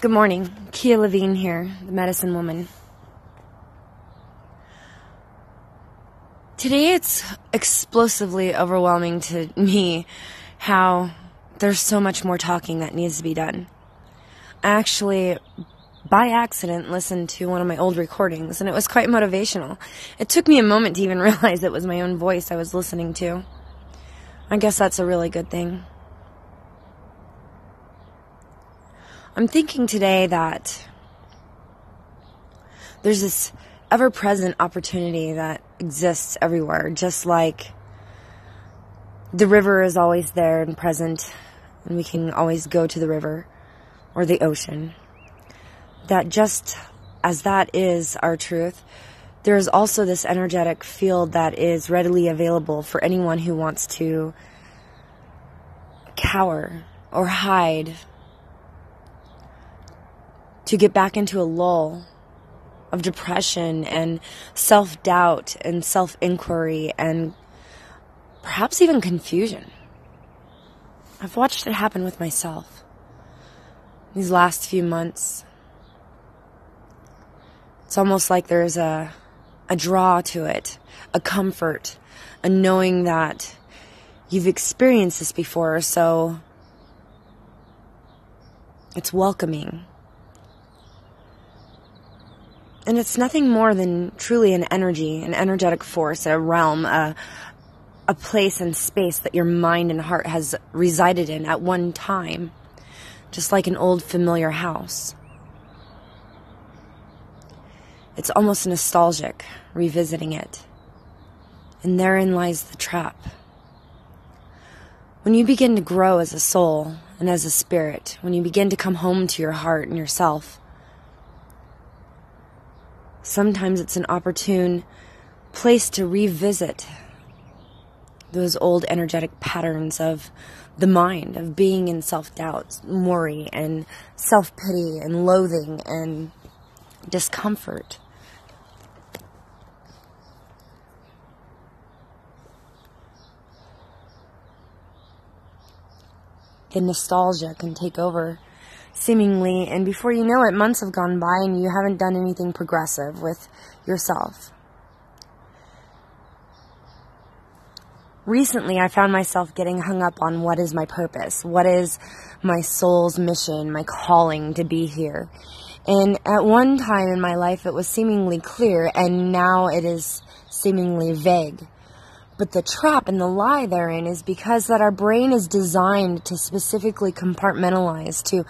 Good morning. Kia Levine here, the medicine woman. Today it's explosively overwhelming to me how there's so much more talking that needs to be done. I actually, by accident, listened to one of my old recordings and it was quite motivational. It took me a moment to even realize it was my own voice I was listening to. I guess that's a really good thing. I'm thinking today that there's this ever present opportunity that exists everywhere, just like the river is always there and present, and we can always go to the river or the ocean. That just as that is our truth, there is also this energetic field that is readily available for anyone who wants to cower or hide to get back into a lull of depression and self doubt and self inquiry and perhaps even confusion. I've watched it happen with myself these last few months. It's almost like there's a, a draw to it, a comfort, a knowing that you've experienced this before, so it's welcoming. And it's nothing more than truly an energy, an energetic force, a realm, a, a place and space that your mind and heart has resided in at one time, just like an old familiar house. It's almost nostalgic revisiting it. And therein lies the trap. When you begin to grow as a soul and as a spirit, when you begin to come home to your heart and yourself, Sometimes it's an opportune place to revisit those old energetic patterns of the mind, of being in self doubt, worry, and self pity, and loathing, and discomfort. The nostalgia can take over seemingly, and before you know it, months have gone by and you haven't done anything progressive with yourself. Recently, I found myself getting hung up on what is my purpose, what is my soul's mission, my calling to be here. And at one time in my life, it was seemingly clear, and now it is seemingly vague. But the trap and the lie therein is because that our brain is designed to specifically compartmentalize, to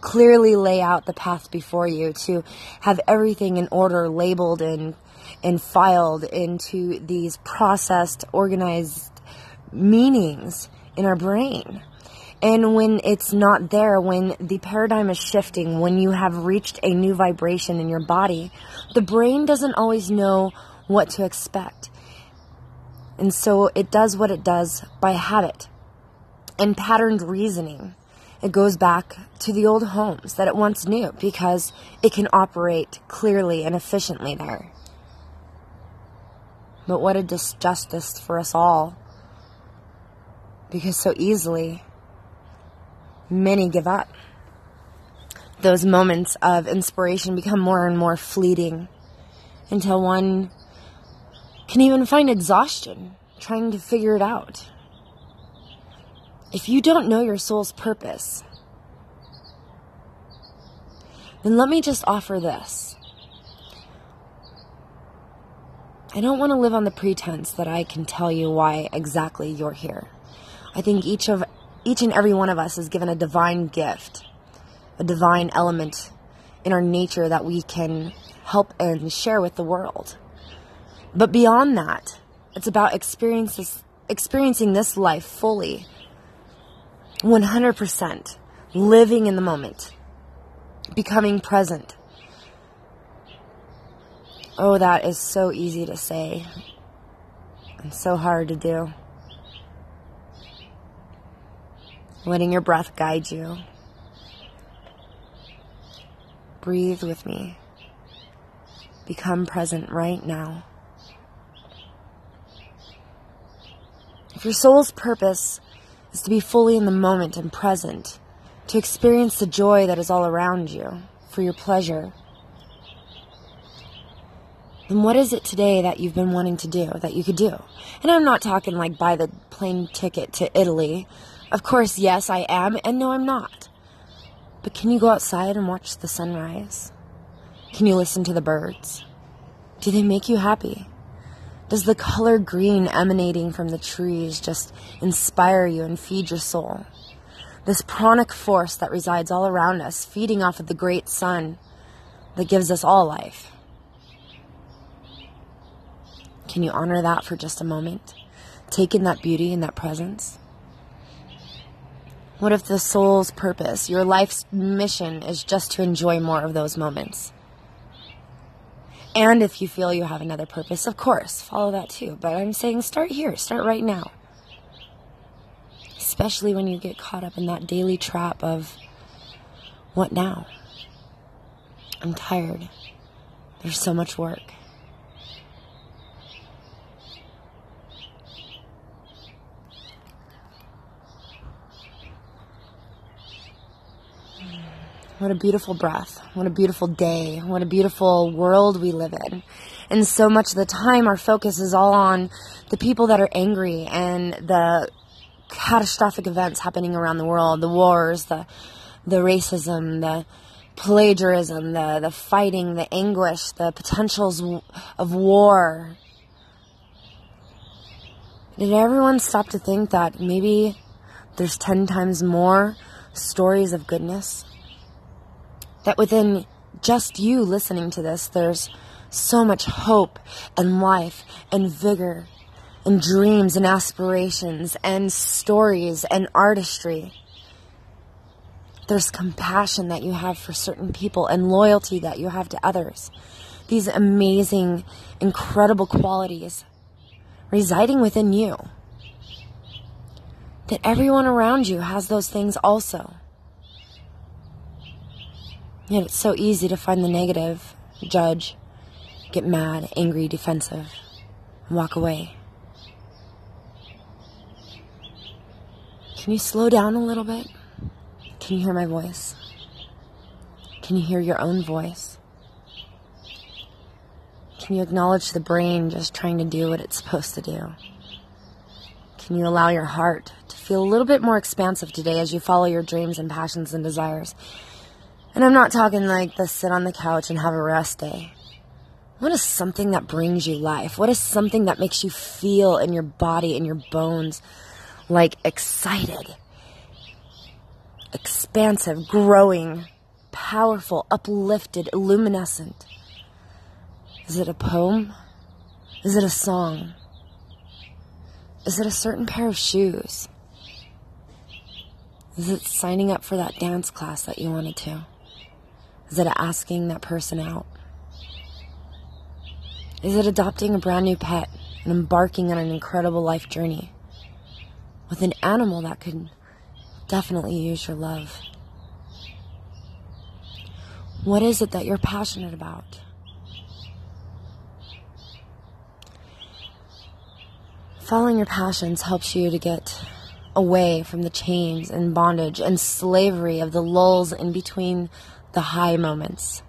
clearly lay out the path before you, to have everything in order, labeled and and filed into these processed, organized meanings in our brain. And when it's not there, when the paradigm is shifting, when you have reached a new vibration in your body, the brain doesn't always know what to expect. And so it does what it does by habit and patterned reasoning. It goes back to the old homes that it once knew because it can operate clearly and efficiently there. But what a disjustice for us all. Because so easily, many give up. Those moments of inspiration become more and more fleeting until one can even find exhaustion trying to figure it out. If you don't know your soul's purpose, then let me just offer this. I don't want to live on the pretense that I can tell you why exactly you're here. I think each of each and every one of us is given a divine gift, a divine element in our nature that we can help and share with the world. But beyond that, it's about experiences, experiencing this life fully, 100%, living in the moment, becoming present. Oh, that is so easy to say and so hard to do. Letting your breath guide you. Breathe with me. Become present right now. Your soul's purpose is to be fully in the moment and present, to experience the joy that is all around you for your pleasure, then what is it today that you've been wanting to do that you could do? And I'm not talking like buy the plane ticket to Italy. Of course, yes, I am, and no, I'm not. But can you go outside and watch the sunrise? Can you listen to the birds? Do they make you happy? Does the color green emanating from the trees just inspire you and feed your soul? This pranic force that resides all around us, feeding off of the great sun that gives us all life. Can you honor that for just a moment? Take in that beauty and that presence? What if the soul's purpose, your life's mission, is just to enjoy more of those moments? And if you feel you have another purpose, of course, follow that too. But I'm saying start here, start right now. Especially when you get caught up in that daily trap of what now? I'm tired. There's so much work. What a beautiful breath. What a beautiful day. What a beautiful world we live in. And so much of the time, our focus is all on the people that are angry and the catastrophic events happening around the world the wars, the, the racism, the plagiarism, the, the fighting, the anguish, the potentials of war. Did everyone stop to think that maybe there's 10 times more stories of goodness? That within just you listening to this, there's so much hope and life and vigor and dreams and aspirations and stories and artistry. There's compassion that you have for certain people and loyalty that you have to others. These amazing, incredible qualities residing within you. That everyone around you has those things also. Yet it's so easy to find the negative, judge, get mad, angry, defensive, and walk away. Can you slow down a little bit? Can you hear my voice? Can you hear your own voice? Can you acknowledge the brain just trying to do what it's supposed to do? Can you allow your heart to feel a little bit more expansive today as you follow your dreams and passions and desires? And I'm not talking like the sit on the couch and have a rest day. What is something that brings you life? What is something that makes you feel in your body, in your bones, like excited, expansive, growing, powerful, uplifted, luminescent? Is it a poem? Is it a song? Is it a certain pair of shoes? Is it signing up for that dance class that you wanted to? Is it asking that person out? Is it adopting a brand new pet and embarking on an incredible life journey with an animal that could definitely use your love? What is it that you're passionate about? Following your passions helps you to get away from the chains and bondage and slavery of the lulls in between the high moments.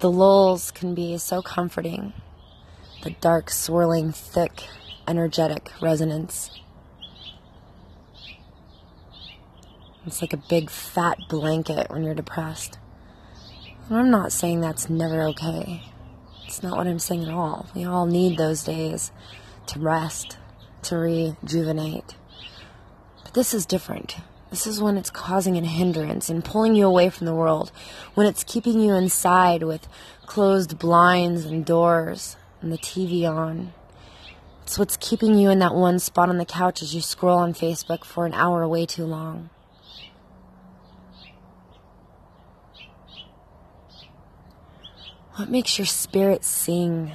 The lulls can be so comforting, the dark, swirling, thick, energetic resonance. It's like a big fat blanket when you're depressed. And I'm not saying that's never okay. It's not what I'm saying at all. We all need those days to rest, to rejuvenate. But this is different. This is when it's causing a hindrance and pulling you away from the world, when it's keeping you inside with closed blinds and doors and the TV on. It's what's keeping you in that one spot on the couch as you scroll on Facebook for an hour way too long. What makes your spirit sing?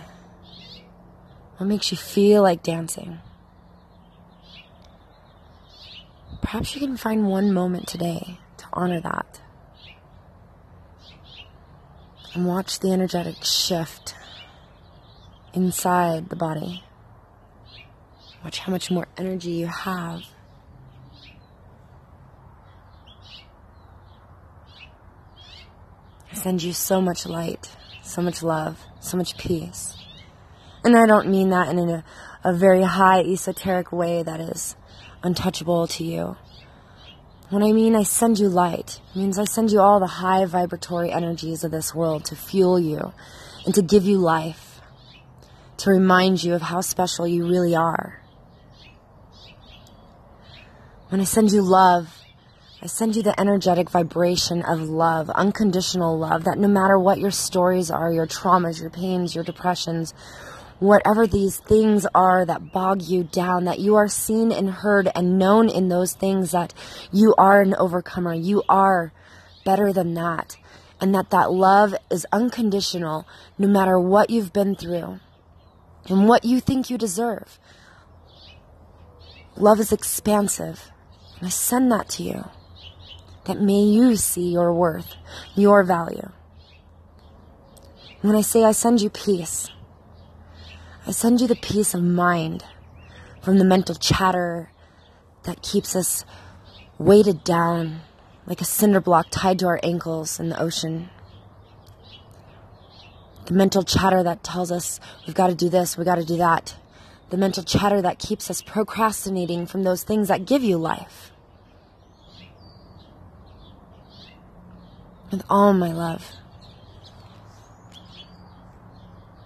What makes you feel like dancing? Perhaps you can find one moment today to honor that and watch the energetic shift inside the body. Watch how much more energy you have. I send you so much light, so much love, so much peace. And I don't mean that in a, a very high esoteric way that is untouchable to you. When I mean I send you light, means I send you all the high vibratory energies of this world to fuel you and to give you life, to remind you of how special you really are. When I send you love, I send you the energetic vibration of love, unconditional love, that no matter what your stories are, your traumas, your pains, your depressions, whatever these things are that bog you down, that you are seen and heard and known in those things, that you are an overcomer. You are better than that. And that that love is unconditional no matter what you've been through and what you think you deserve. Love is expansive. And I send that to you. That may you see your worth, your value. When I say I send you peace, I send you the peace of mind from the mental chatter that keeps us weighted down like a cinder block tied to our ankles in the ocean. The mental chatter that tells us we've got to do this, we've got to do that. The mental chatter that keeps us procrastinating from those things that give you life. With all my love.